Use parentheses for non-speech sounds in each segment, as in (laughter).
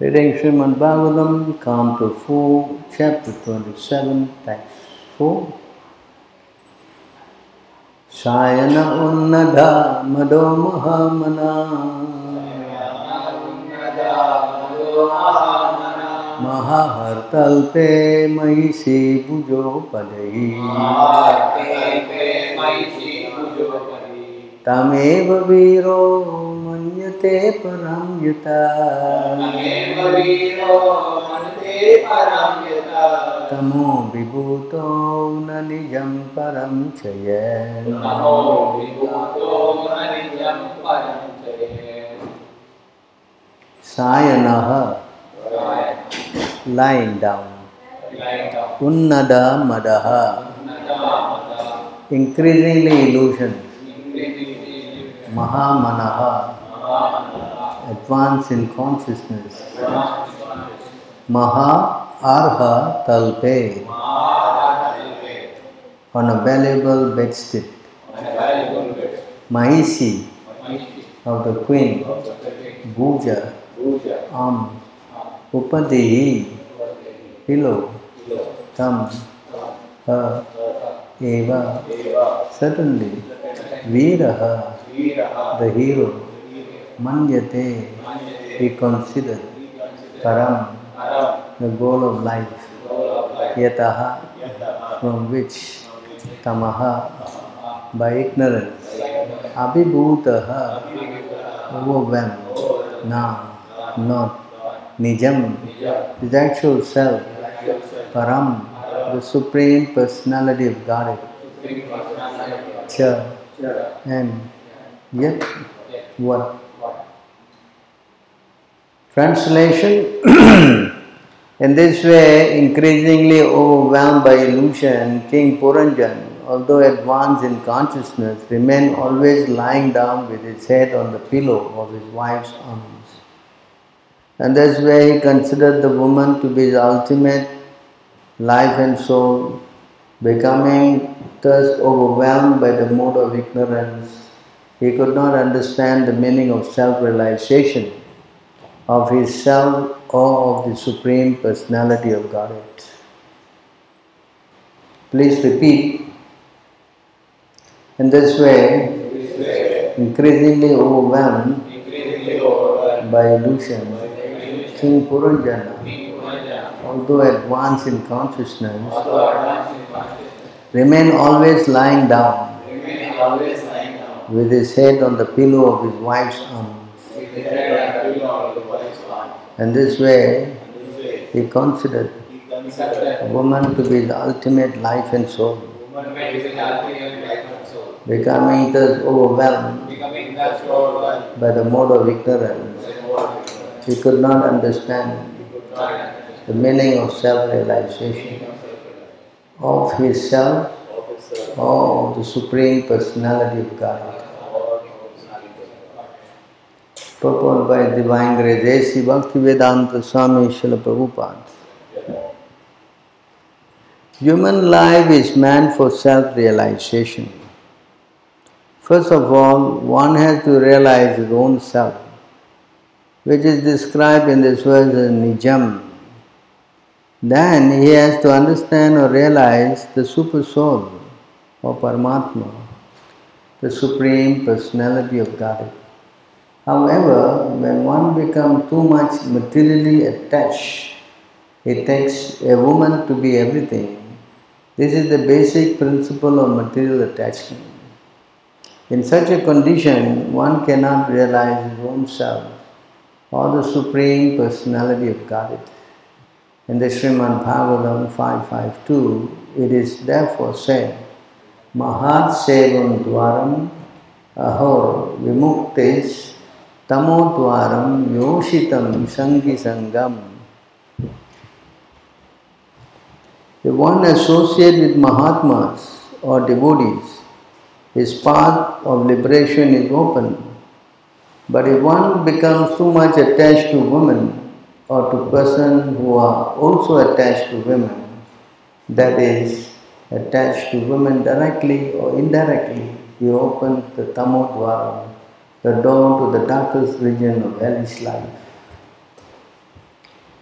Reading Srimad Bhagavatam, Canto 4, Chapter 27, Text 4. Shayana unnadha mado mahamana महाहर्तल्पे महिषी भुजोपदयी तमेव वीरो मन्यते परं यता तमो विभूतो न निजं परं च यन् सायनः lying down unnada madaha increasingly illusion mahamanaha advance in consciousness. Maha arha talpe. On a valuable bedstead. Mahisi of the queen. Bhuja. Arm upadihi pillow. Tam ha. Eva. Certainly viraha the hero मन्यते ही consider परम the goal of life यतः from which तमः by ignorance अभिभूत वो वेम ना not निजम is actual self परम the supreme personality of God and यत work Translation (clears throat) In this way, increasingly overwhelmed by illusion, King Puranjan, although advanced in consciousness, remained always lying down with his head on the pillow of his wife's arms. And this way he considered the woman to be his ultimate life and soul, becoming thus overwhelmed by the mood of ignorance. He could not understand the meaning of self realization of his self or of the Supreme Personality of Godhead. Please repeat. In this way, increasingly overwhelmed by illusion, King Puranjana, although advanced in consciousness, remained always lying down with his head on the pillow of his wife's arms. And this way, he considered a woman to be the ultimate life and soul, becoming thus overwhelmed by the mode of ignorance. He could not understand the meaning of self-realization of his self or of the Supreme Personality of God. Purport by Divine Grace A.C. Bhaktivedanta Swami Srila Prabhupada. Human life is meant for self-realization. First of all, one has to realize his own self, which is described in this verse as Nijam. Then he has to understand or realize the Super Soul or Paramatma, the Supreme Personality of Godhead. However, when one becomes too much materially attached, it takes a woman to be everything. This is the basic principle of material attachment. In such a condition, one cannot realize his own self or the Supreme Personality of Godhead. In the Srimad Bhagavatam 552, it is therefore said, Mahat Sevam Dwaram Ahur Vimuktes Tamodwaram Yoshitam Sangi Sangam. If one associated with Mahatmas or devotees, his path of liberation is open. But if one becomes too much attached to women or to persons who are also attached to women, that is, attached to women directly or indirectly, he opens the Tamodwaram, the door to the darkest region of hellish life.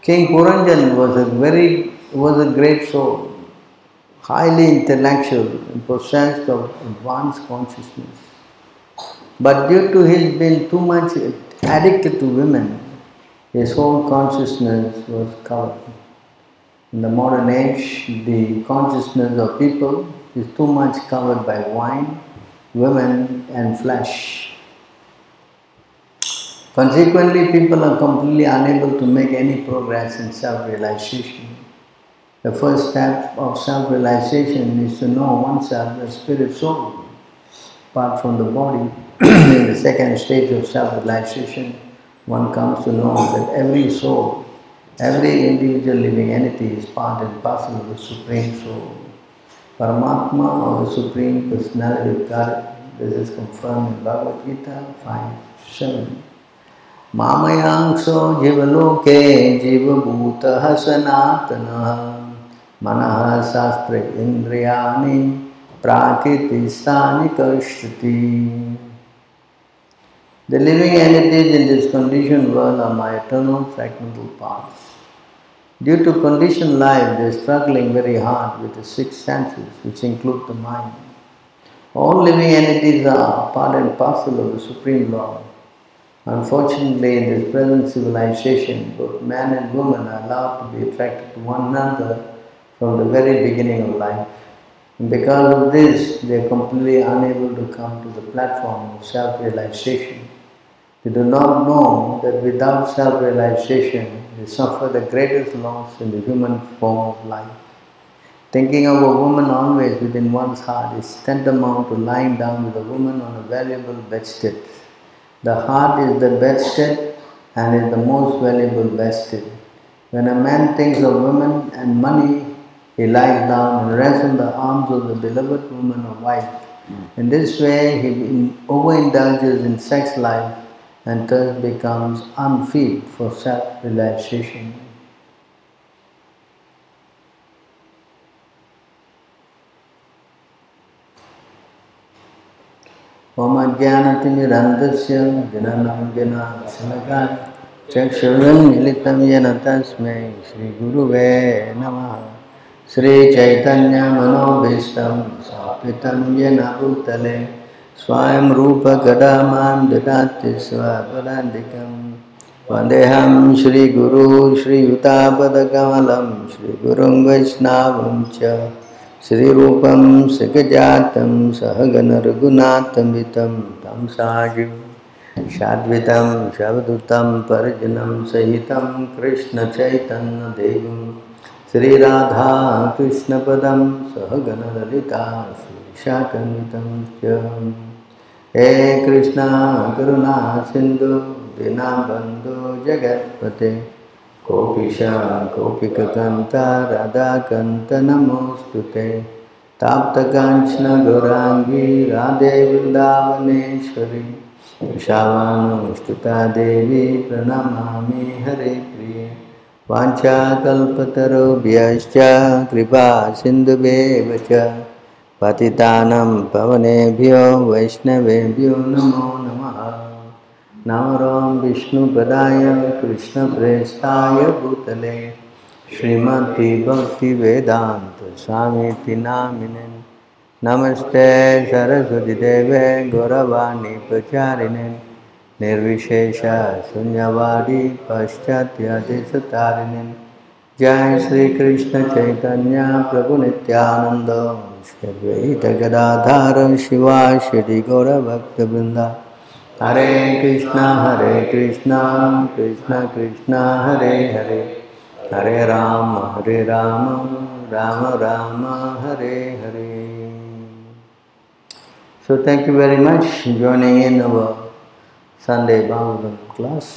King Puranjan was a very was a great soul, highly intellectual and possessed of advanced consciousness. But due to his being too much addicted to women, his whole consciousness was covered. In the modern age, the consciousness of people is too much covered by wine, women, and flesh. Consequently, people are completely unable to make any progress in self realization. The first step of self realization is to know oneself as spirit soul, apart from the body. (clears throat) in the second stage of self realization, one comes to know that every soul, every individual living entity is part and parcel of the Supreme Soul. Paramatma or the Supreme Personality of God. This is confirmed in Bhagavad Gita 5 7. మామయాంశో జీవలోకే జీవభూత సనాతన మన శాస్త్ర ఇంద్రియాన్ని ప్రాకృతి స్థానికృష్టి The living entities in this conditioned world are my eternal fragmental parts. Due to conditioned life, they are struggling very hard with the six senses, which include the mind. All living entities are part and parcel of the Supreme Lord. Unfortunately, in this present civilization, both man and woman are allowed to be attracted to one another from the very beginning of life. And because of this, they are completely unable to come to the platform of self realization. They do not know that without self realization, they suffer the greatest loss in the human form of life. Thinking of a woman always within one's heart is tantamount to lying down with a woman on a valuable bedstead. The heart is the bedstead and is the most valuable bedstead. When a man thinks of women and money, he lies down and rests in the arms of the beloved woman or wife. Hmm. In this way, he overindulges in sex life and thus becomes unfit for self realization. मम ज्ञानतिमिरन्तस्य जननं जनाशनकान् चक्षुरुन्मिलितं येन तस्मै श्रीगुरुवे नमः। श्रीचैतन्यमनोभीष्टं स्थापितं येन भूतले स्वयं रूपगदा माँ ददाति स्वपदान्तिकं। वन्देऽहं श्रीगुरु, श्रीयुतापदकमलं, श्रीगुरुं वैष्णवं च। श्रीरूपं सगजातं सहगनरघुनाथमितं तं साजु साद्वितं शवदूतं पर्जनं सहितं कृष्णचैतन्यदेवं। श्रीराधा कृष्णपदं सहगणललिता श्रीशाकन्वितं च। हे कृष्णा, करुणा, सिन्धु दीनाबन्धु जगत्पते। कोपिशा कोपिककन्ता राधाकन्त नमोऽस्तु ते। ताप्तकाञ्चनगौराङ्गी राधे वृन्दावनेश्वरी। शावानुष्ठुता देवी प्रणमामि हरे प्रिये। वाञ्छाकल्पतरुभ्यश्च कृपा सिन्धुभ्येव च। पतितानं पवनेभ्यो वैष्णवेभ्यो नमो नमः विष्णुपदाय कृष्णप्रेष्ठाय भूतले। श्रीमद्भक्तिवेदान्तस्वामीति नामिने। नमस्ते सरस्वतीदेवे गौरवाणी प्रचारिणे। निर्विशेषशून्यवादी पाश्चात्यदेशतारिणे। जय श्रीकृष्णचैतन्य प्रभुनित्यानन्द श्रीद्वैतगदाधार शिवा श्रीगौरभक्तवृन्दा Hare Krishna Hare Krishna Krishna Krishna, Hare Hare. Hare Rama Hare Rama Rama Rama, Hare Hare. So thank you very much joining in our Sunday bound class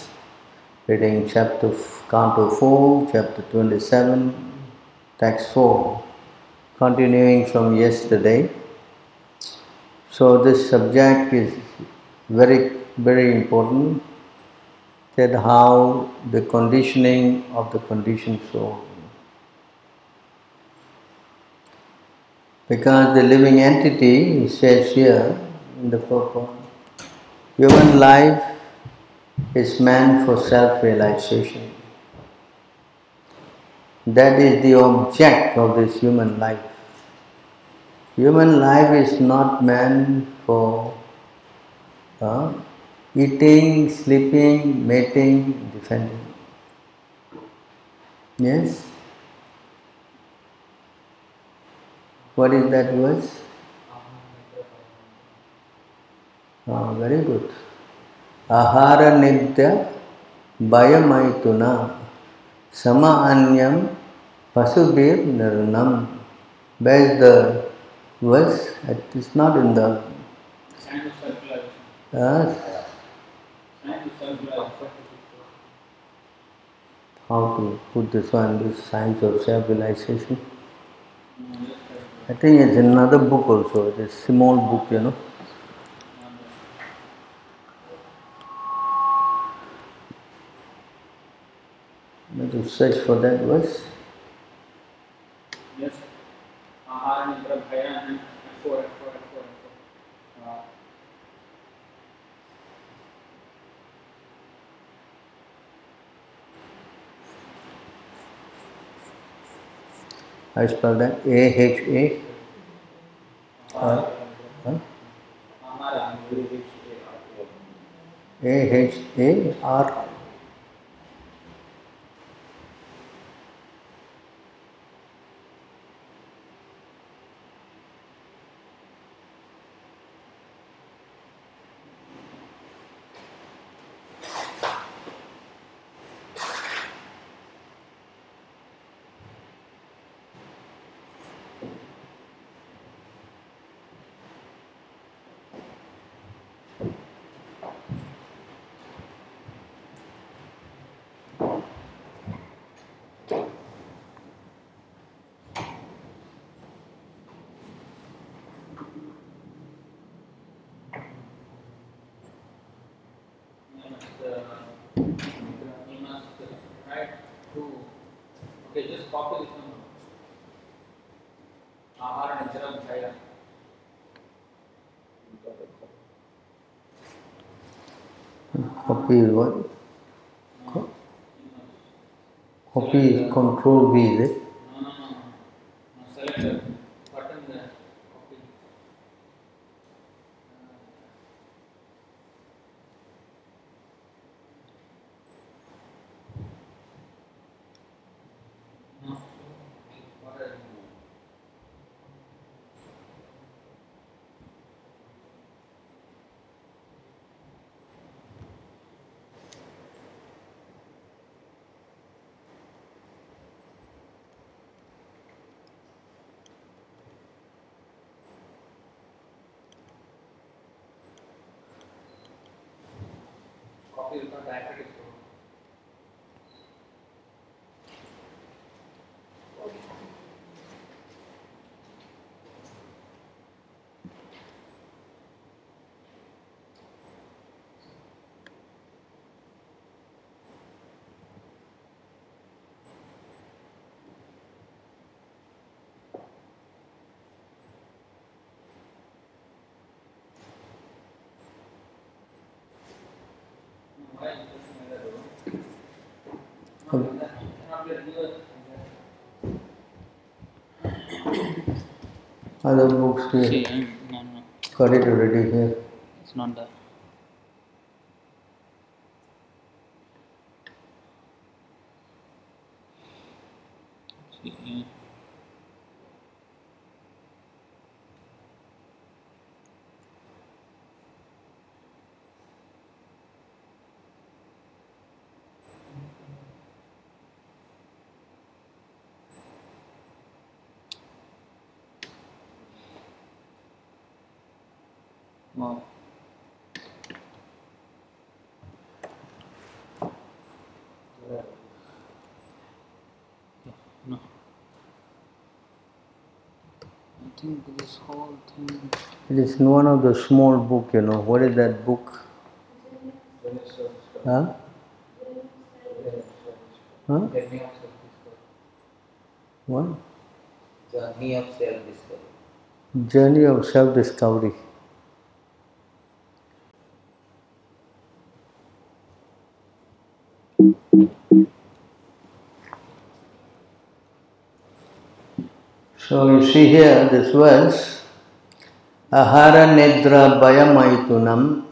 reading chapter canto four chapter twenty seven text four continuing from yesterday so this subject is very, very important that how the conditioning of the conditioned soul. Because the living entity says here in the purport, human life is meant for self realization. That is the object of this human life. Human life is not meant for uh, eating, sleeping, mating, defending. Yes? What is that verse? Oh, very good. Ahara nidya bayamaituna sama anyam pasubir nirnam. Where is the verse? It is not in the. How to put this one, this science of self-realization. I think it's another book also, it is a small book, you know. Let us search for that verse. I spell that A H A. Uh? A H A R. Copy is what? Co- Copy is control V, is it? No, no, no. no. Select the button there. Copy. No. What are copy without diacritics? Why Other books here. um, no, no, Got it already here. it's not there. Think this whole thing. Um, it is one of the small book, you know. What is that book? Huh? Huh? What? Journey of self-discovery. Journey of self-discovery. Journey So you see here this verse Ahara Nidra Bhayamaytunam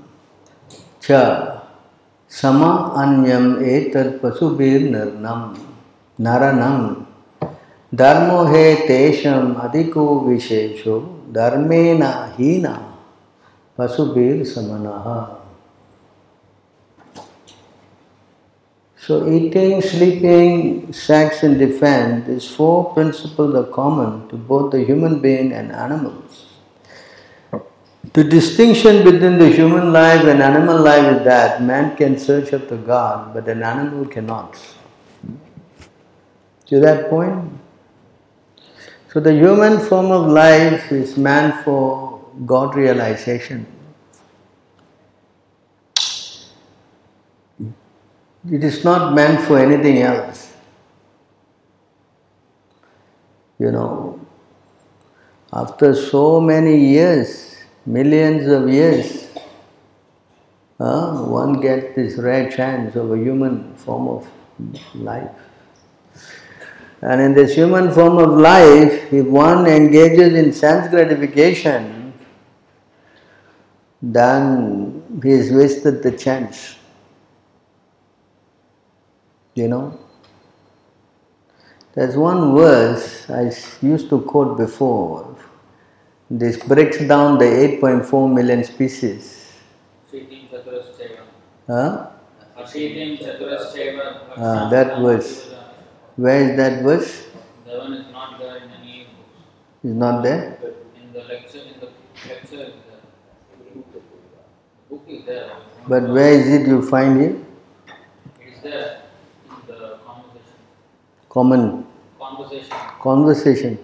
Cha Sama Anyam Etad Pasubir Nirnam Naranam धर्मो हे तेषम अधिको विशेषो धर्मेण हीना पशुबीर समनः So eating, sleeping, sex and defense, these four principles are common to both the human being and animals. The distinction between the human life and animal life is that man can search after God, but an animal cannot. To that point? So the human form of life is man for God realization. It is not meant for anything else. You know, after so many years, millions of years, uh, one gets this rare chance of a human form of life. And in this human form of life, if one engages in sense gratification, then he has wasted the chance. You know? There's one verse I used to quote before. This breaks down the 8.4 million species. Huh? Ah, that verse. Where is that verse? That one is not there in any books. Is not there? In the lecture, in the lecture. The book is there. But where is it you find it? It is there. Common Conversation. conversation.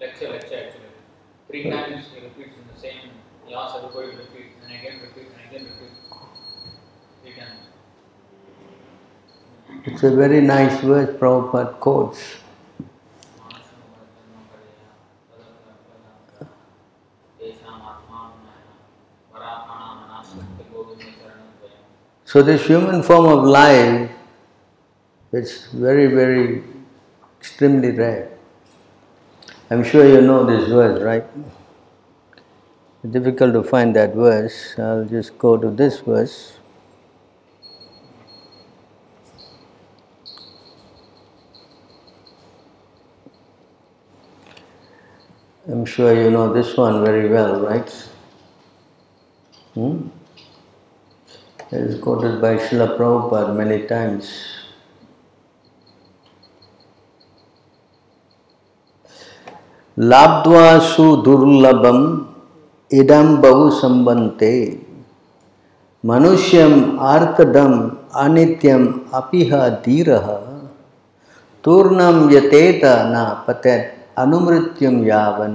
Lecture, lecture actually. Three times he repeats in the same. He asks everybody to repeat, and again repeat, and again repeat. Three times. It's a very nice verse Prabhupada quotes. So this human form of life, it's very, very extremely rare. I'm sure you know this verse, right? Difficult to find that verse. I'll just go to this verse. I'm sure you know this one very well, right? Hmm? It is quoted by Srila Prabhupada many times. लाब्ध्वा दुर्लभम इदम बहु संबंते मनुष्यम आर्तदम अनित्यम अपिह धीर तूर्णम यतेत न पते अनुमृत्युम यावन।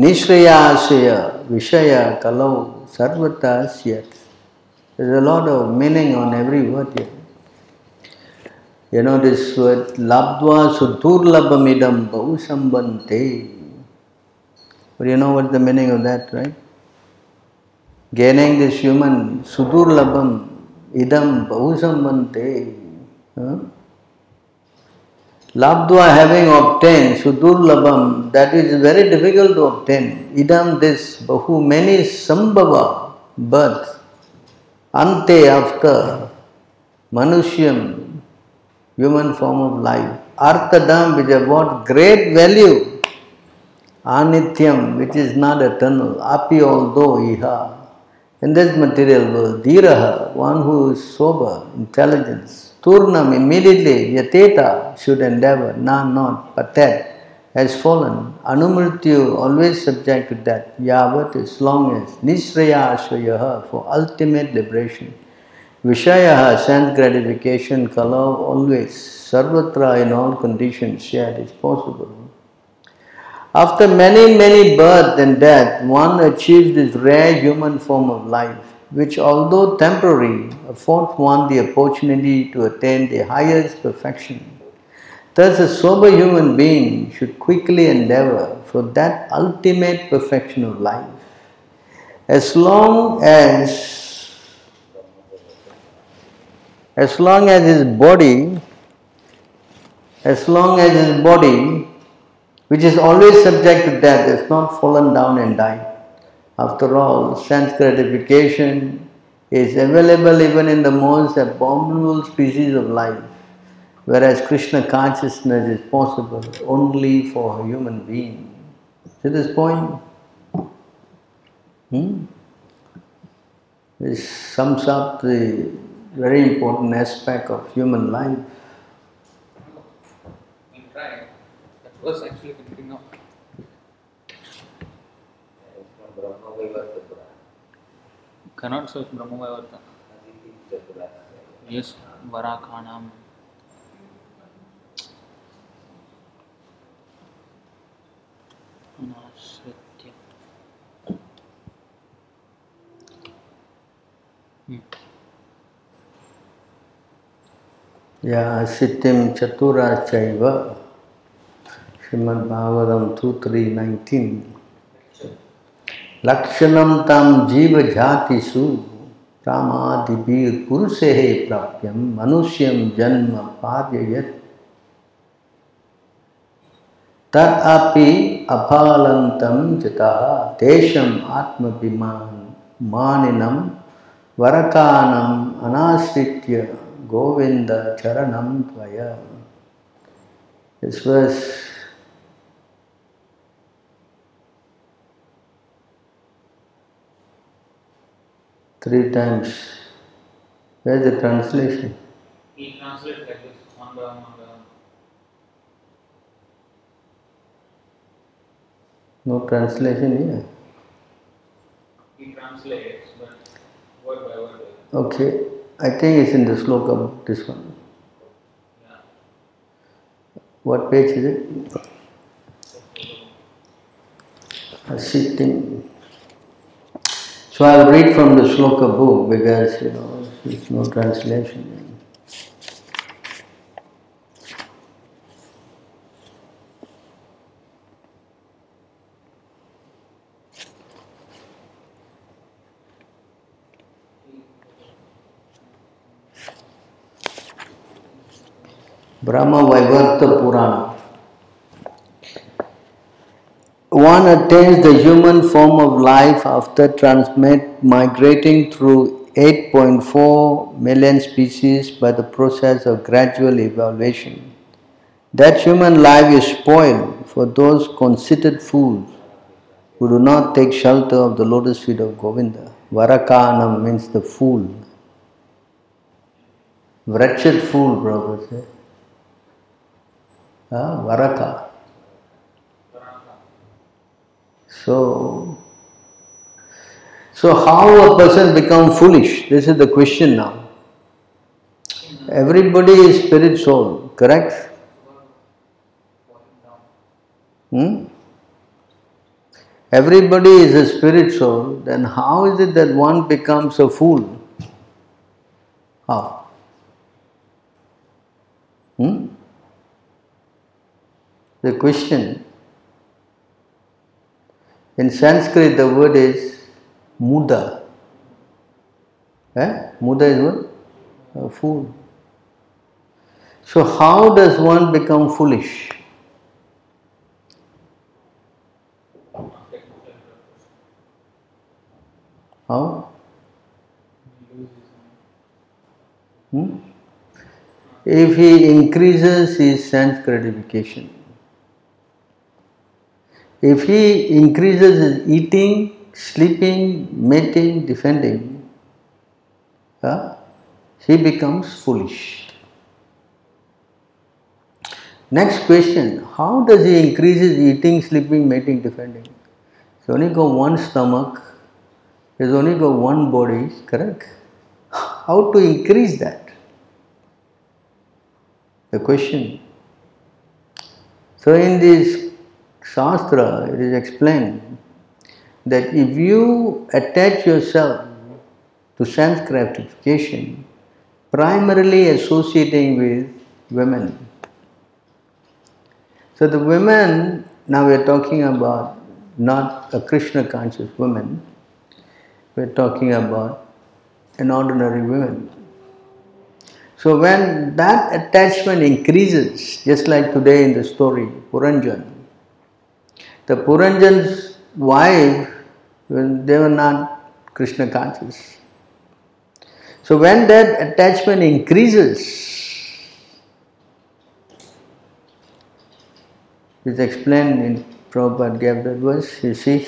निश्रयाशय विषय कलौ सर्वता There's a lot of meaning on every word here. You know this word, labdva sudurlabhamidam bahusambante. But you know what the meaning of that, right? Gaining this human sudurlabham idam bahusambante. Huh? Labdva having obtained sudurlabham, that is very difficult to obtain. Idam this bahu, many sambhava, birth. Ante after Manushyam, human form of life. Arthadam, which is what great value. Anityam, which is not eternal. Api, although iha. In this material world, dhiraha, one who is sober, intelligence. Turnam, immediately, yateta, should endeavor. Na, not, patet, has fallen. Anumrityu, always subject to death. Yavat, as long as. Nisraya ashvayaha, for ultimate liberation. Vishayaha, sense gratification, kala, always. Sarvatra, in all conditions, shared is possible. After many, many birth and death, one achieves this rare human form of life, which, although temporary, affords one the opportunity to attain the highest perfection. Thus, a sober human being should quickly endeavor for that ultimate perfection of life. As long as as long as his body as long as his body which is always subject to death, is not fallen down and died. After all, sense gratification is available even in the most abominable species of life, whereas Krishna consciousness is possible only for a human being. See this point? Hmm? This sums up the very important aspect of human life. We try. That was actually. Yes, Varakhanam. Anashritya. Hmm. या सिम चतुरा चैव Shrimad Bhagavatam to three nineteen लक्षण तम जीव जातिषु कामादिवीर प्राप्य, मनुष्य जन्म पार्ययत तदपि अफालंतम जिता Desam आत्मभिमान मानिनम वरकानम अनाश्रित्य govinda charanam tvaya. This verse three times. Where's the translation? He translates like this. No translation here. He translates, but word by word. Okay, I think it's in the sloka, book this one. What page is it? Sitting. So I'll read from the sloka book because you know there's no translation. Brahma Vaivarta Purana. One attains the human form of life after migrating through 8.4 million species by the process of gradual evaluation. That human life is spoiled for those conceited fools who do not take shelter of the lotus feet of Govinda. Varakanam means the fool. Wretched fool, Prabhupada said. Varaka. Varaka. So, so how a person become foolish? This is the question now. Everybody is spirit soul, correct? Hmm? Everybody is a spirit soul, then how is it that one becomes a fool? How? Hmm? The question. In Sanskrit, the word is muda. Eh? Muda is what? A fool. So, how does one become foolish? How? Hmm? If he increases his sense gratification, if he increases his eating, sleeping, mating, defending, huh, he becomes foolish. Next question How does he increase his eating, sleeping, mating, defending? He's only got one stomach, he's only got one body, correct? How to increase that? The question. So, in this Shastra, it is explained that if you attach yourself to sense gratification, primarily associating with women. So the women, now we are talking about not a Krishna conscious woman, we are talking about an ordinary woman. So when that attachment increases, just like today in the story, Puranjan, The Puranjan's wife, when they were not Krishna conscious. So when that attachment increases, it's explained in Prabhupada gave that verse, you see.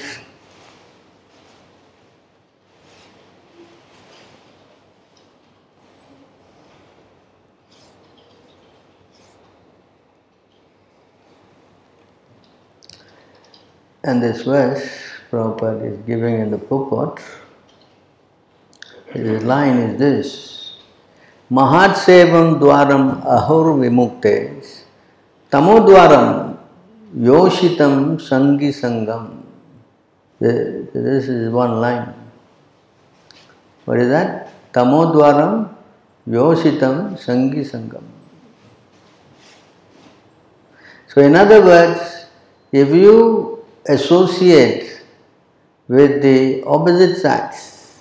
And this verse Prabhupada is giving in the purport. His line is this Mahat Sevam Dwaram Ahur Vimuktes Tamodwaram Yoshitam Sangi Sangam. This is one line. What is that? Tamodwaram Yoshitam Sangi Sangam. So, in other words, if you associate with the opposite sex,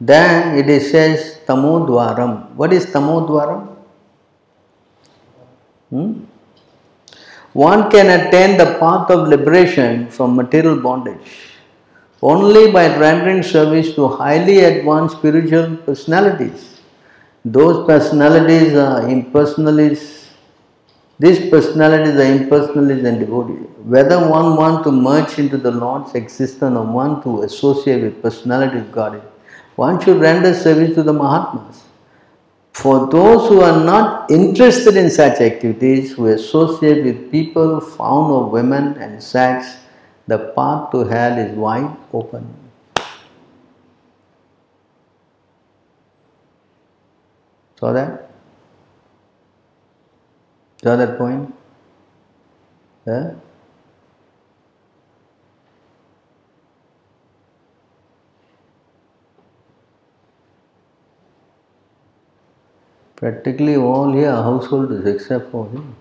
then it is says tamodwaram. What is tamodwaram? Hmm? One can attain the path of liberation from material bondage only by rendering service to highly advanced spiritual personalities. Those personalities are impersonalists these personalities are impersonalists and devotees. Whether one wants to merge into the Lord's existence or one to associate with personality of God, one should render service to the Mahatmas. For those who are not interested in such activities, who associate with people found of women and sex, the path to hell is wide open. Saw that? Saw that point? Yeah? Practically all here are householders except for him.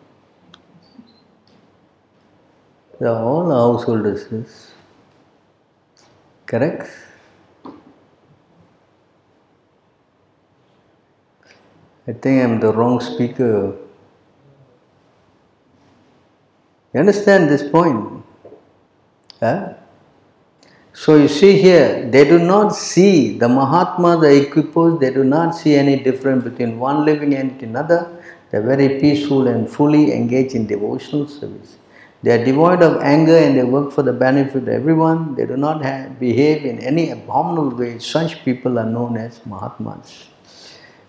They are all householders. Yes. Correct? I think I'm the wrong speaker. You understand this point? So you see here, they do not see the Mahatma, the equippers, they do not see any difference between one living and another. They are very peaceful and fully engaged in devotional service. They are devoid of anger and they work for the benefit of everyone. They do not have, behave in any abominable way. Such people are known as Mahatmas.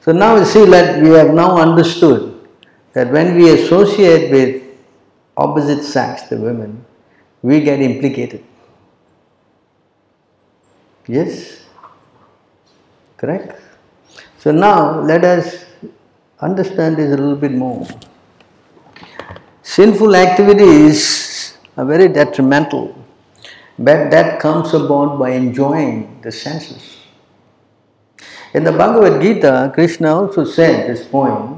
So now you see that we have now understood that when we associate with opposite sex, the women, we get implicated. Yes? Correct? So now let us understand this a little bit more. Sinful activities are very detrimental, but that comes about by enjoying the senses. In the Bhagavad Gita, Krishna also said this point.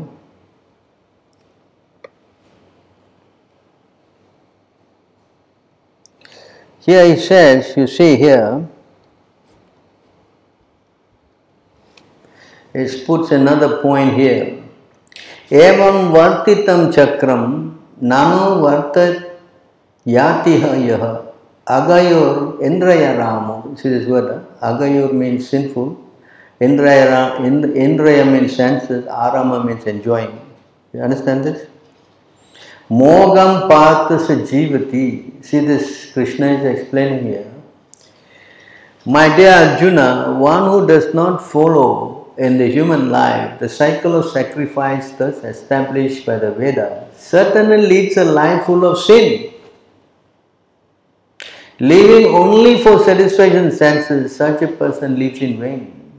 Here he says, you see here, it puts another point here. Evam vartitam chakram nano vartat yatiha yaha agayor indraya ramo. See this word? huh? Agayor means sinful. Indraya, Ra- Ind- Indraya means senses. Arama means enjoying. You understand this? Mogam patasa jivati. See this Krishna is explaining here. My dear Arjuna, one who does not follow in the human life the cycle of sacrifice thus established by the Veda certainly leads a life full of sin. Living only for satisfaction senses, such a person lives in vain.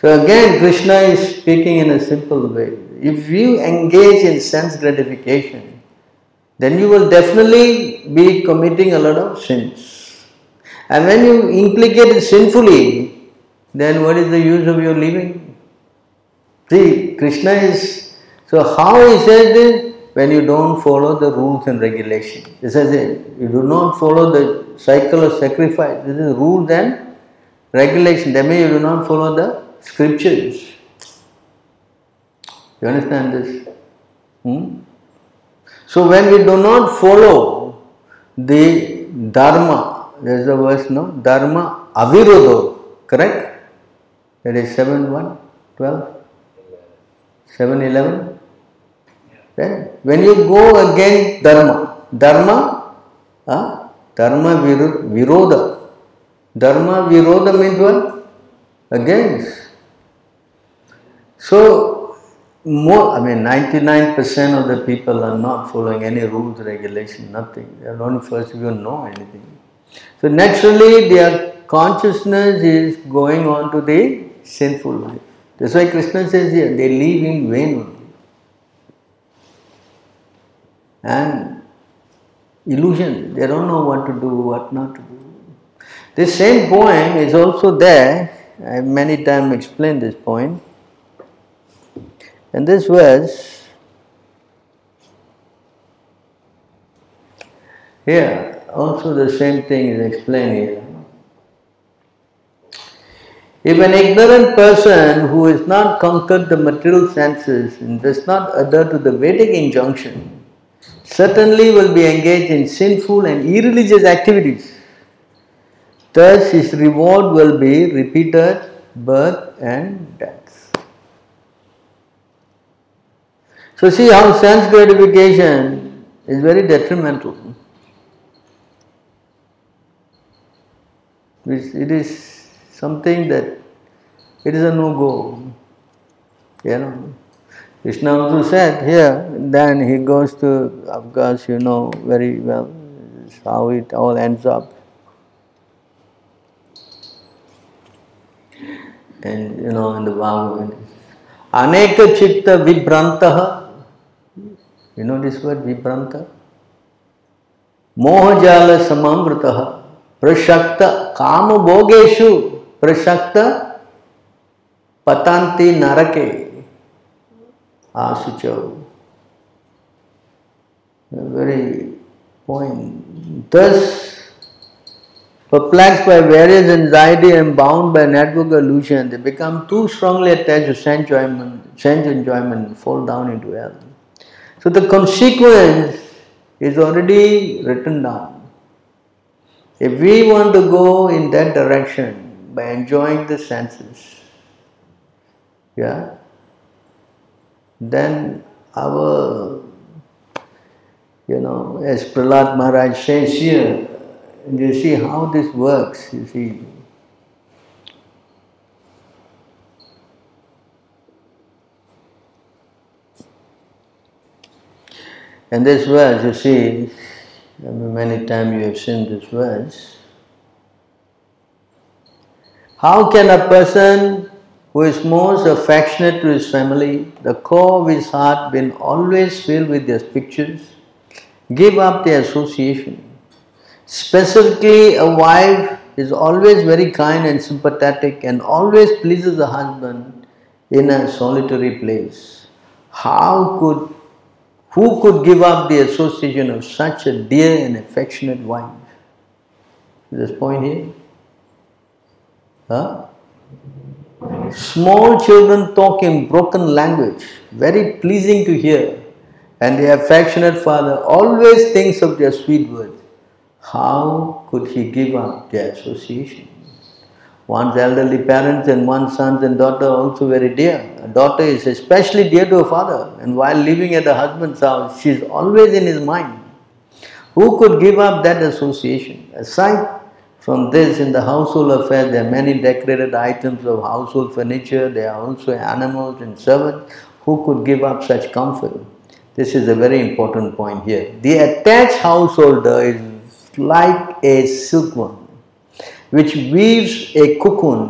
So again, Krishna is speaking in a simple way. If you engage in sense gratification, then you will definitely be committing a lot of sins. And when you implicate it sinfully, then what is the use of your living? See, Krishna is so how he says this? When you don't follow the rules and regulations. He says it, you do not follow the cycle of sacrifice. This is rules and regulation. That means you do not follow the scriptures. You understand this? Hmm? So when we do not follow the dharma, there's a verse, no? Dharma avirodo, correct? That is 7 1, 12, 7 11. Right? When you go against dharma, dharma, uh, dharma viroda. Dharma viroda means what? Against. So, more, I mean, 99% of the people are not following any rules, regulation, nothing. They are only first even know anything. So, naturally, their consciousness is going on to the sinful life. That's why Krishna says here, they live in vain only. And illusion, they don't know what to do, what not to do. This same poem is also there. I have many times explained this point. And this verse here also the same thing is explained here. If an ignorant person who has not conquered the material senses and does not adhere to the Vedic injunction certainly will be engaged in sinful and irreligious activities. Thus, his reward will be repeated birth and death. So, see how sense gratification is very detrimental. It is something that it is a no go. You know. Krishna also said here, then he goes to, of course, you know very well how it all ends up. And you know, in the Bhagavad, Aneka Chitta Vibrantaha. You know this word, Vibranta? Mohajala Samamvritaha. Prashakta Kama Bhogeshu. Prashakta Patanti Narake. Asucho. Very point. Thus, Perplexed by various anxiety and bound by network illusion, they become too strongly attached to sense enjoyment, sense enjoyment fall down into hell. So the consequence is already written down. If we want to go in that direction by enjoying the senses, yeah, then our, you know, as Prahlad Maharaj says here, you see how this works, you see. And this verse, you see, many times you have seen this verse. How can a person who is most affectionate to his family, the core of his heart being always filled with their pictures, give up the association? Specifically, a wife is always very kind and sympathetic and always pleases the husband in a solitary place. How could, who could give up the association of such a dear and affectionate wife? This point here? Huh? Small children talk in broken language, very pleasing to hear, and the affectionate father always thinks of their sweet words. How could he give up the association? One's elderly parents and one's sons and daughter are also very dear. A daughter is especially dear to her father, and while living at the husband's house, she is always in his mind. Who could give up that association? Aside from this, in the household affairs, there are many decorated items of household furniture, there are also animals and servants. Who could give up such comfort? This is a very important point here. The attached householder is like a silkworm which weaves a cocoon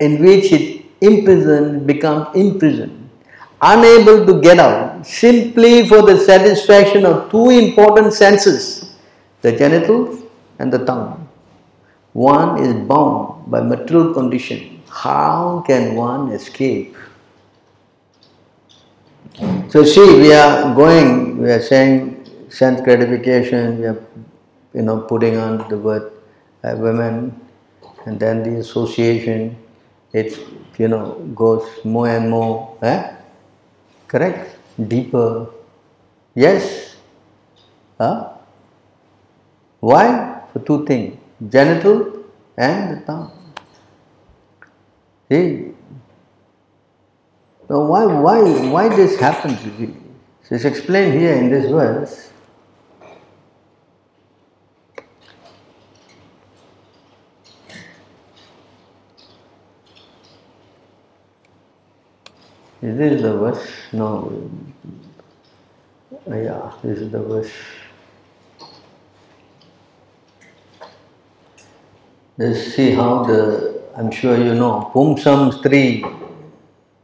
in which it imprisoned becomes imprisoned, unable to get out, simply for the satisfaction of two important senses, the genitals and the tongue. One is bound by material condition. How can one escape? So see, we are going, we are saying sense gratification, we are you know, putting on the word uh, women, and then the association, it you know goes more and more, eh? correct, deeper. Yes, huh? Why? For two things genital and the tongue. See? Now, why, why, why this happens? See? It's explained here in this verse. Is the verse? No. Uh, Yeah, this is the verse. Let's see how the, I'm sure you know, Pumsam Stri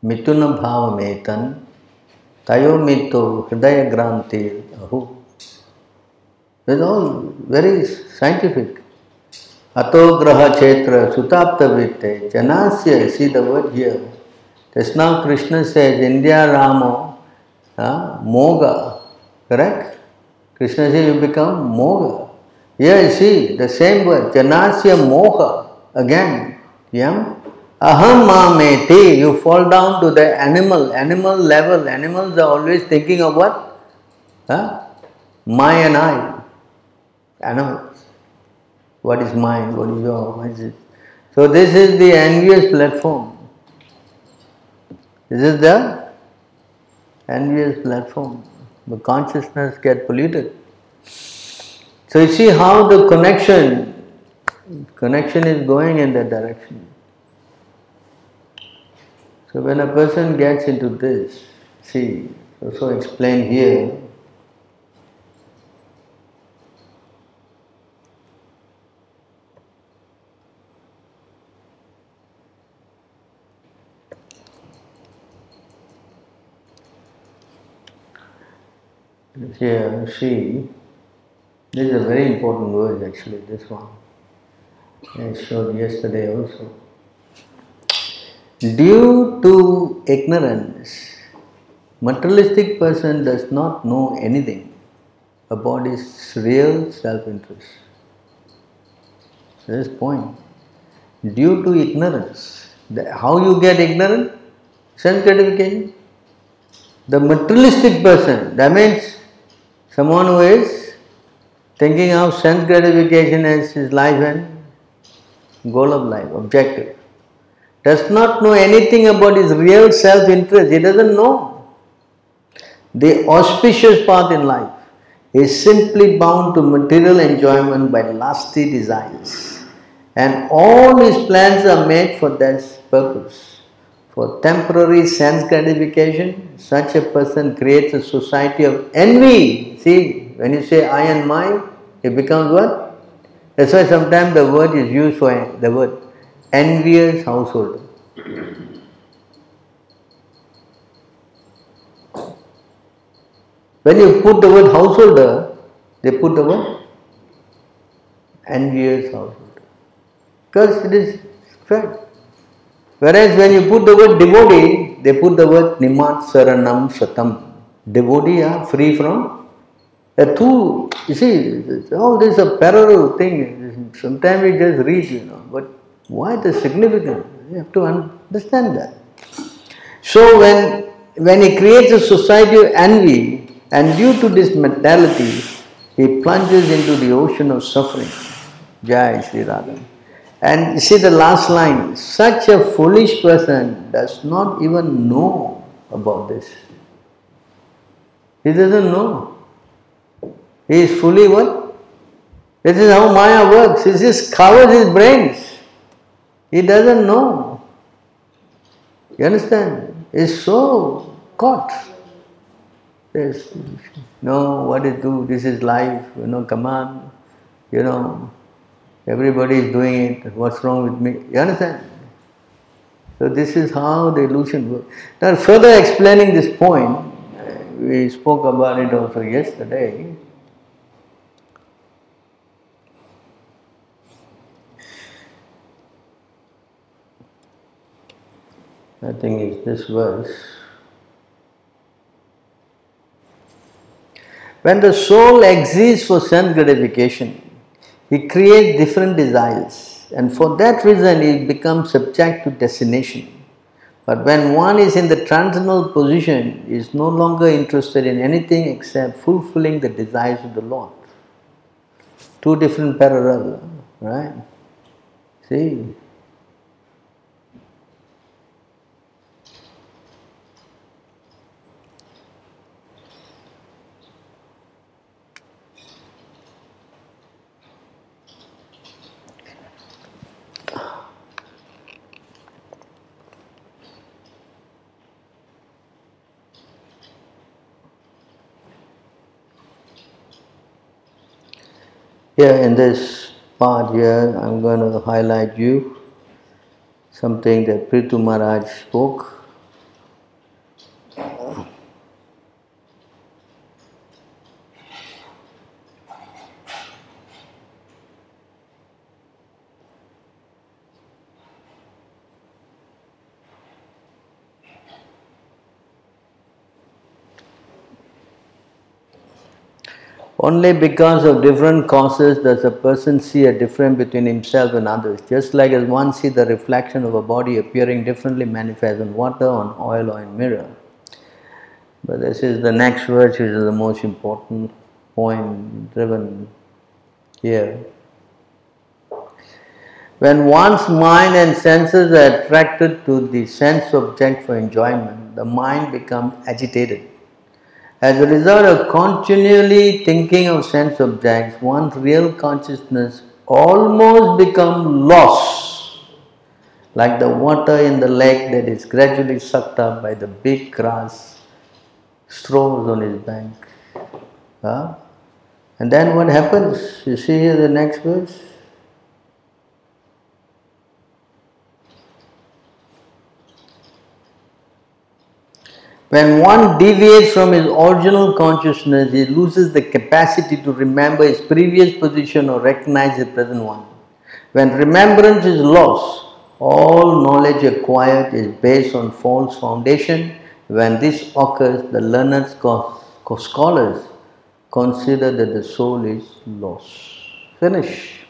Mituna Bhavametan Tayo Mito Hridaya Granti Ahu. It's all very scientific. Ato Graha Chetra Sutapta Vitte Janasya, see the word here. Just now Krishna says India Ramo uh, Moga, correct? Krishna says you become Moga. Here you see the same word, Janasya Moha, again, Yam. Aham mameti, you fall down to the animal, animal level. Animals are always thinking of what? Huh? My and I. Animals. What is mine? What is yours? What is it? So this is the envious platform. This is the envious platform. The consciousness get polluted. So you see how the connection connection is going in that direction. So when a person gets into this, see, also explained here, here, see, this is a very important word actually, this one. I showed yesterday also. Due to ignorance, materialistic person does not know anything about his real self-interest. This point. Due to ignorance. How you get ignorant? Sense gratification. The materialistic person, that means someone who is thinking of sense gratification as his life and goal of life, objective, does not know anything about his real self interest. He doesn't know. The auspicious path in life is simply bound to material enjoyment by lusty desires, and all his plans are made for that purpose. For temporary sense gratification, such a person creates a society of envy. See, when you say I and mine, it becomes what? That's why sometimes the word is used for the word envious household. When you put the word householder, they put the word envious householder. Because it is fact. Whereas when you put the word devotee, they put the word nimat saranam satam. Devotee are free from the two. You see, all this is a parallel thing. Sometimes we just read, you know, but why the significance? You have to understand that. So when when he creates a society of envy, and due to this mentality, he plunges into the ocean of suffering. Jai Sri Radha. And you see the last line, such a foolish person does not even know about this. He doesn't know. He is fully what? This is how Maya works. He just covers his brains. He doesn't know. You understand? He's so caught. Yes, no, what is do? This is life, you know, come on, you know, everybody is doing it, what's wrong with me? You understand? So this is how the illusion works. Now further explaining this point, we spoke about it also yesterday. I think it's this verse. When the soul exists for sense gratification, he creates different desires, and for that reason he becomes subject to destination. But when one is in the transcendental position, he is no longer interested in anything except fulfilling the desires of the Lord. Two different parallel, right? See? Here in this part here, I'm going to highlight you something that Prithu Maharaj spoke. Only because of different causes does a person see a difference between himself and others. Just like as one sees the reflection of a body appearing differently manifest in water, on oil, or in mirror. But this is the next verse, which is the most important point driven here. When one's mind and senses are attracted to the sense object for enjoyment, the mind becomes agitated. As a result of continually thinking of sense objects, one's real consciousness almost become lost, like the water in the lake that is gradually sucked up by the big grass straws on its bank. Huh? And then what happens? You see here the next verse? When one deviates from his original consciousness, he loses the capacity to remember his previous position or recognize the present one. When remembrance is lost, all knowledge acquired is based on false foundation. When this occurs, the learned scholars consider that the soul is lost. Finish.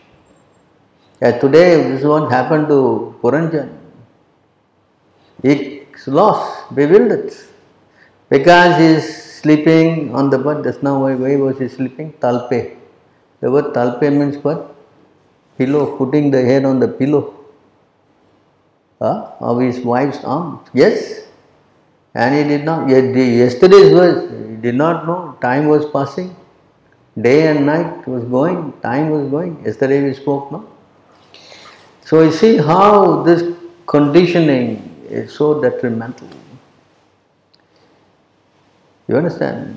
Yeah, today, this is what happened to Puranjan. He's lost, bewildered. Because he is sleeping on the bed, just now why, why was he sleeping? Talpe. The word talpe means what? Pillow, putting the head on the pillow huh? of his wife's arm. Yes. And he did not, yesterday's verse, he did not know, time was passing. Day and night was going, time was going. Yesterday we spoke, no? So you see how this conditioning is so detrimental. You understand?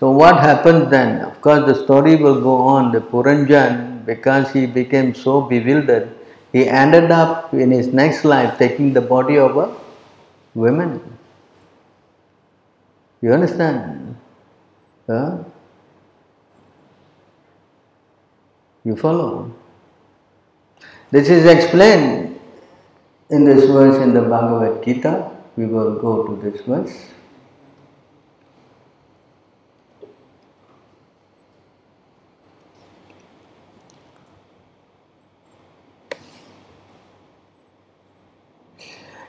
So what happened then? Of course the story will go on. The Puranjan, because he became so bewildered, he ended up in his next life taking the body of a woman. You understand? Huh? You follow? This is explained in this verse in the Bhagavad Gita. We will go to this verse.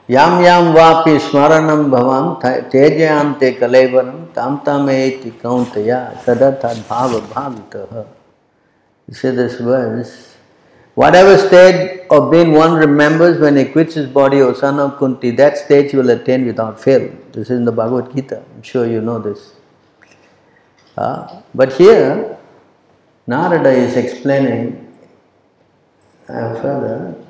યામ યામ વાપી સ્મરણમ ભવામ તેજયામ તે કલેવરમ તામ તામે કૌંતયા તદથા ભાવ ભાવિત See this verse. Whatever state of being one remembers when he quits his body, O son of Kunti, that state he will attain without fail. This is in the Bhagavad Gita. I'm sure you know this. Uh, but here, Narada is explaining uh, further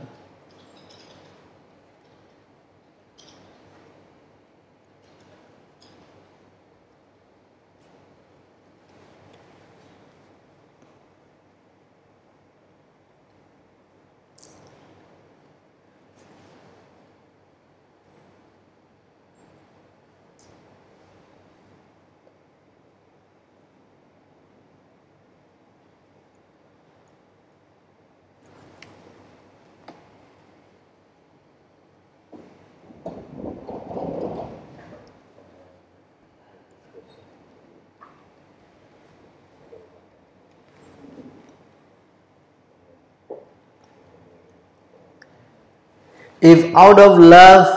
If out of love,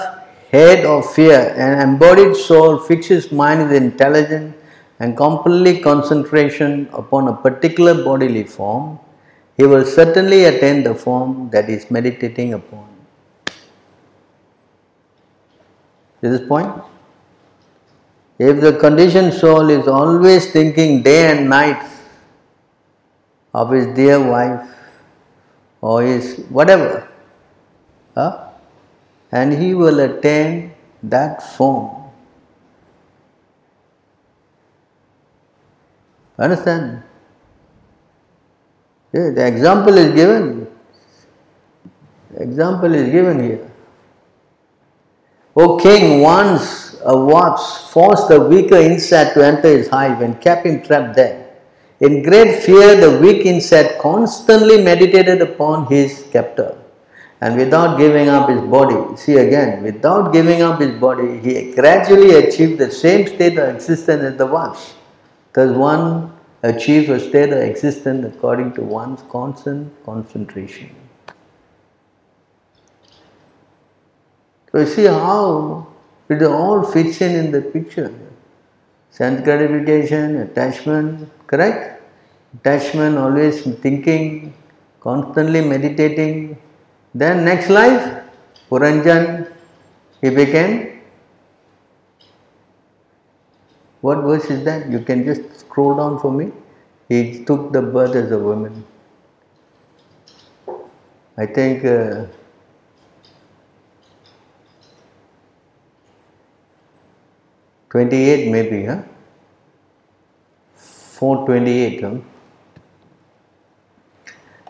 hate, or fear, an embodied soul fixes mind with intelligence, and completely concentration upon a particular bodily form, he will certainly attain the form that he is meditating upon. Is this point? If the conditioned soul is always thinking day and night of his dear wife or his whatever, huh? And he will attain that form. Understand? Yeah, the example is given. The example is given here. O king, once a wasp forced the weaker insect to enter his hive and kept him trapped there. In great fear, the weak insect constantly meditated upon his captor. And without giving up his body, see again, without giving up his body, he gradually achieved the same state of existence as the wasp. Thus, one achieves a state of existence according to one's constant concentration. So, you see how it all fits in in the picture. Sense gratification, attachment, correct? Attachment, always thinking, constantly meditating. Then, next life, Puranjan, he became. What verse is that? You can just scroll down for me. He took the birth as a woman. I think. Uh, Twenty-eight maybe, huh? Four twenty-eight, huh?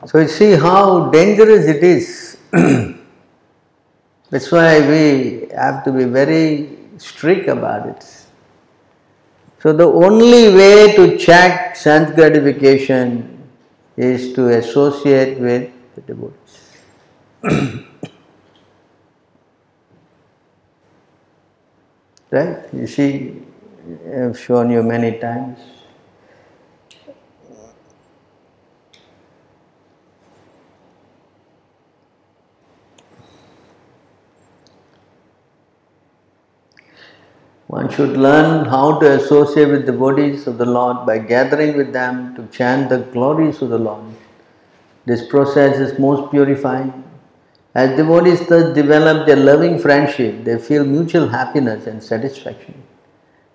So you see how dangerous it is. (clears throat) That's why we have to be very strict about it. So the only way to check sense gratification is to associate with the devotees. (clears throat) right? You see, I've shown you many times. One should learn how to associate with the devotees of the Lord by gathering with them to chant the glories of the Lord. This process is most purifying. As devotees thus develop their loving friendship, they feel mutual happiness and satisfaction.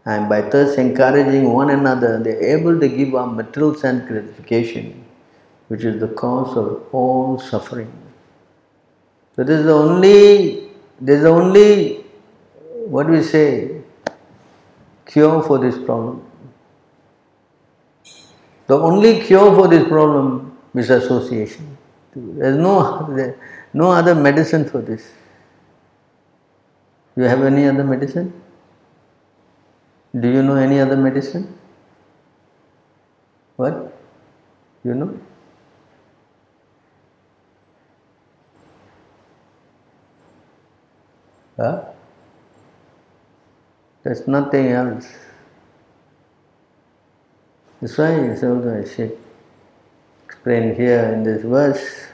And by thus encouraging one another, they are able to give up material sense gratification, which is the cause of all suffering. So this is the only, this is the only, what we say, cure for this problem. The only cure for this problem is association. There is no, no other medicine for this. You have any other medicine? Do you know any other medicine? What? You know? Huh? There's nothing else. That's why it's also I should explain here in this verse.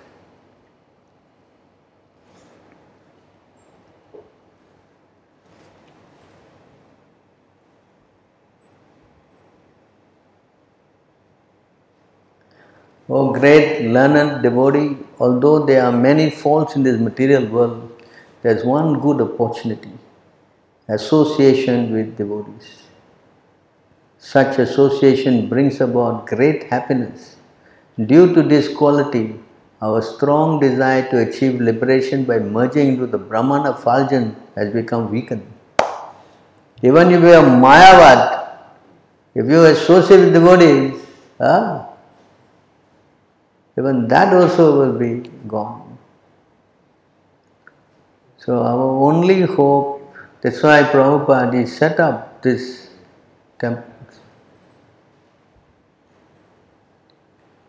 O great learned devotee, although there are many faults in this material world, there's one good opportunity association with devotees. Such association brings about great happiness. Due to this quality, our strong desire to achieve liberation by merging into the Brahman effulgence has become weakened. Even if you are Mayavad, if you associate with devotees, ah, even that also will be gone. So our only hope, that's why Prabhupada set up this temple.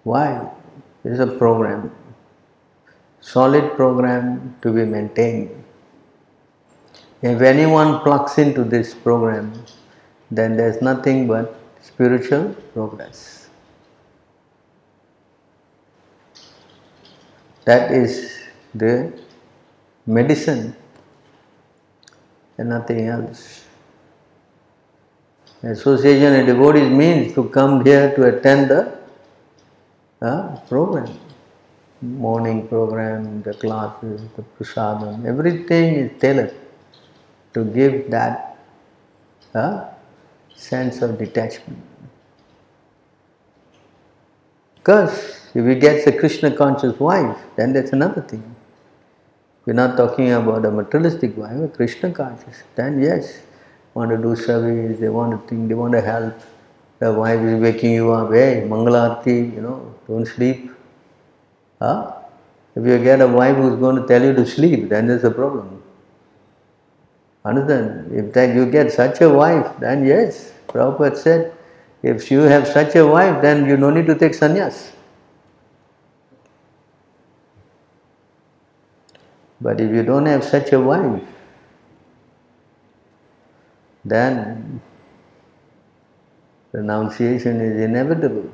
Why? It is a program, solid program to be maintained. If anyone plugs into this program, then there is nothing but spiritual progress. That is the medicine and nothing else. Association of devotees means to come here to attend the uh, program. Morning program, the classes, the prasadam, everything is tailored to give that uh, sense of detachment. Because if he gets a Krishna conscious wife, then that's another thing. We're not talking about a materialistic wife, a Krishna conscious. Then yes, want to do service, they want to think, they want to help. The wife is waking you up, hey, Mangalarti, you know, don't sleep. Huh? If you get a wife who's going to tell you to sleep, then there's a problem. Understand? If that you get such a wife, then yes, Prabhupada said, if you have such a wife, then you no need to take sannyas. But if you don't have such a wife, then renunciation is inevitable.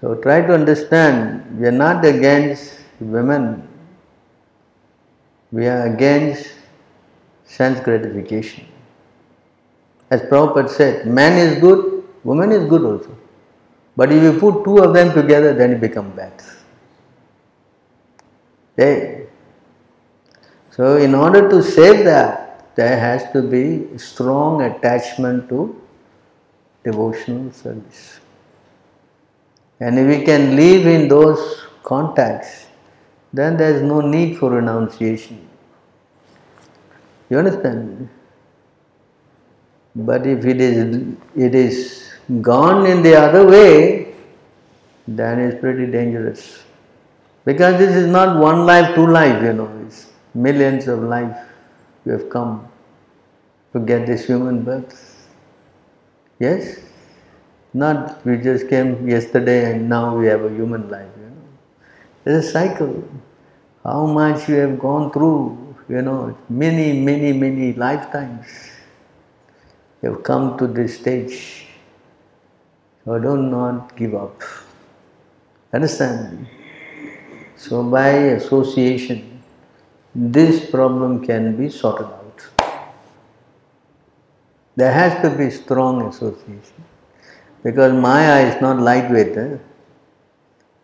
So try to understand, we are not against women, we are against sense gratification. As Prabhupada said, man is good, woman is good also. But if you put two of them together, then it becomes bad. Okay? So, in order to save that, there has to be strong attachment to devotional service. And if we can live in those contacts, then there is no need for renunciation. You understand? But if it is it is gone in the other way, then it's pretty dangerous. Because this is not one life, two life, you know, it's millions of life you have come to get this human birth. Yes? Not we just came yesterday and now we have a human life, you know. There's a cycle. How much you have gone through, you know, many, many, many lifetimes. You have come to this stage. So do not give up. Understand? So by association, this problem can be sorted out. There has to be strong association. Because Maya is not lightweight. Eh?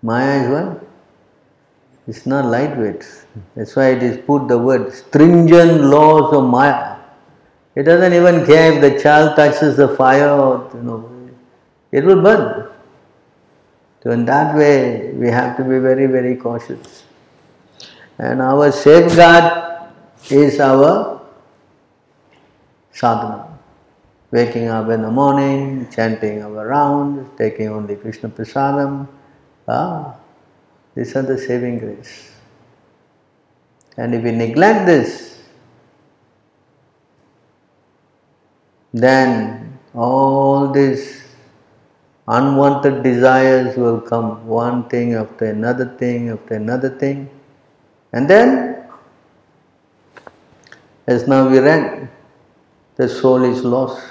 Maya is what? It's not lightweight. That's why it is put the word stringent laws of Maya. It doesn't even care if the child touches the fire or you know, it will burn. So in that way we have to be very, very cautious. And our safeguard is our sadhana. Waking up in the morning, chanting our rounds, taking only Krishna prasadam. Ah, these are the saving grace. And if we neglect this, then all these unwanted desires will come, one thing after another thing after another thing. And then, as now we read, the soul is lost.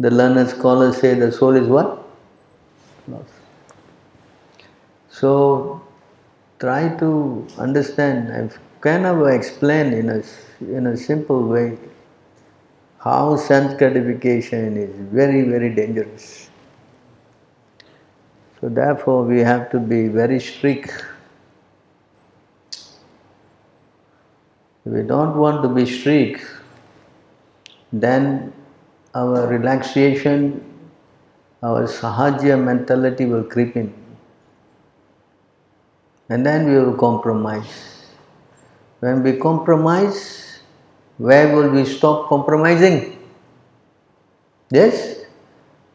The learned scholars say the soul is what? Lost. So, try to understand. I've kind of explained in a, in a simple way how sense gratification is very, very dangerous. So therefore we have to be very strict. We don't want to be strict, then our relaxation, our sahajya mentality will creep in. And then we will compromise. When we compromise, where will we stop compromising? Yes?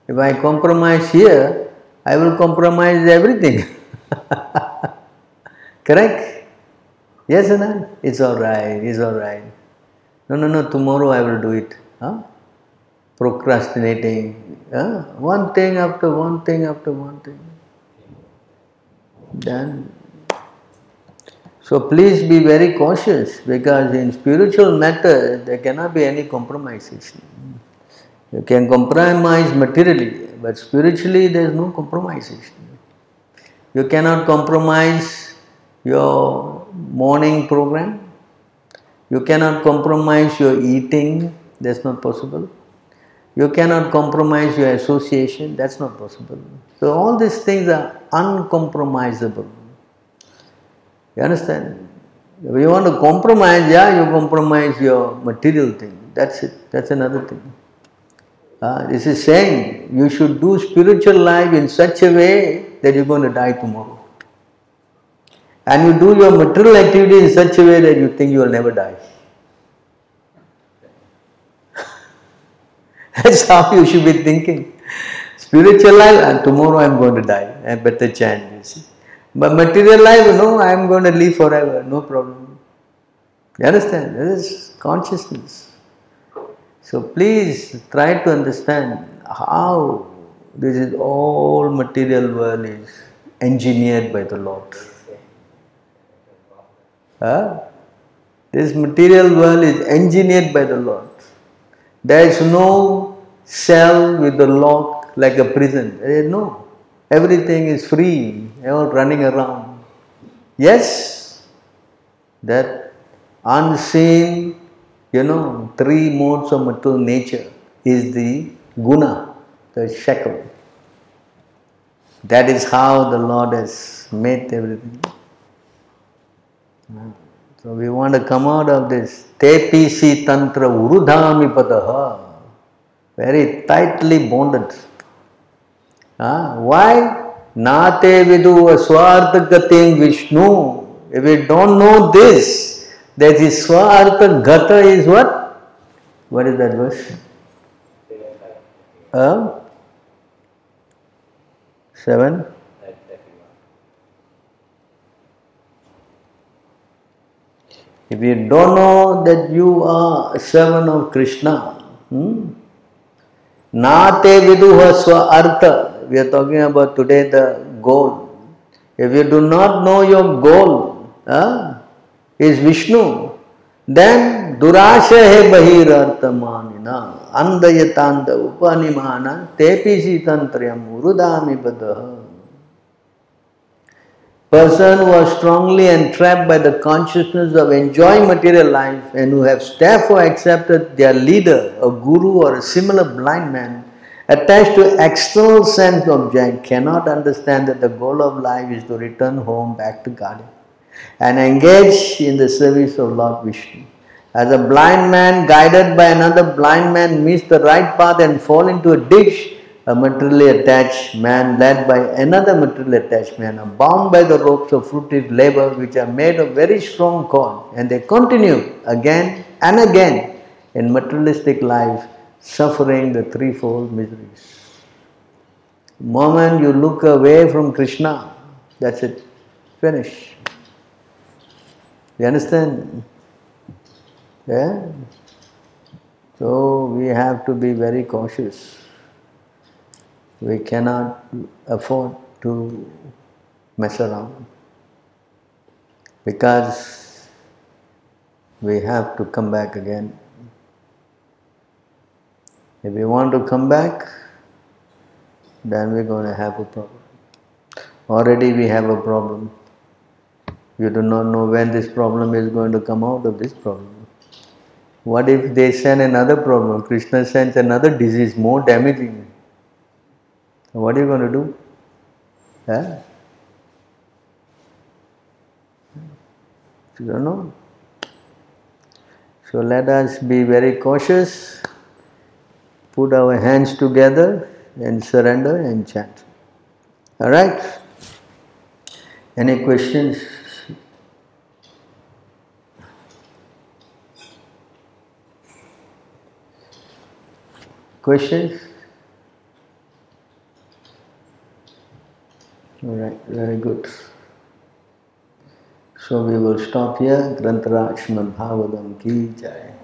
If I compromise here, I will compromise everything. (laughs) Correct? Yes or no? It's alright, it's alright. No, no, no, tomorrow I will do it. Huh? Procrastinating. Huh? One thing after one thing after one thing. Then so please be very cautious because in spiritual matters there cannot be any compromises. You can compromise materially, but spiritually there is no compromises. You cannot compromise your morning program. You cannot compromise your eating That's not possible. You cannot compromise your association, that's not possible. So all these things are uncompromisable. You understand? If you want to compromise, yeah, you compromise your material thing. That's it. That's another thing. Uh, this is saying you should do spiritual life in such a way that you're going to die tomorrow. And you do your material activity in such a way that you think you will never die. (laughs) That's how you should be thinking. Spiritual life, and tomorrow I'm going to die. I better chant, you see. But material life, no, I'm going to live forever, no problem. You understand? This is consciousness. So please try to understand how this is all material world is engineered by the Lord. Huh? This material world is engineered by the Lord. There is no cell with a lock like a prison. Eh, no. Everything is free, all running around. Yes, that unseen, you know, three modes of material nature is the guna, the shackle. That is how the Lord has made everything. So we want to come out of this tepisi tantra urudhami padaha, very tightly bonded. Ah, why? Nate vidu swartha gatim Vishnu. If we don't know this, that is swartha gata is what? What is that verse? Uh, seven? If you don't know that you are a servant of Krishna, hmm? Nate viduha swa artha. We are talking about today the goal. If you do not know your goal huh, is Vishnu, then durasha he bahir andayatanda upanimana tepisi tantriyam urudami. Person who are strongly entrapped by the consciousness of enjoying material life and who have therefore accepted their leader, a guru or a similar blind man, attached to external sense object, cannot understand that the goal of life is to return home back to Godhead and engage in the service of Lord Vishnu. As a blind man guided by another blind man meets the right path and fall into a ditch, a materially attached man led by another materially attached man are bound by the ropes of fruitive labor which are made of very strong cord and they continue again and again in materialistic life suffering the threefold miseries. Moment you look away from Krishna, that's it, finish. You understand? Yeah? So we have to be very cautious. We cannot afford to mess around because we have to come back again. If we want to come back, then we're going to have a problem. Already we have a problem. You do not know when this problem is going to come out of this problem. What if they send another problem? Krishna sends another disease more damaging. What are you going to do? You don't know. So let us be very cautious, put our hands together and surrender and chant. Alright? Any questions? Questions? Alright, very good. So we will stop here. Grantharaj Srimad Bhagavatam ki jai.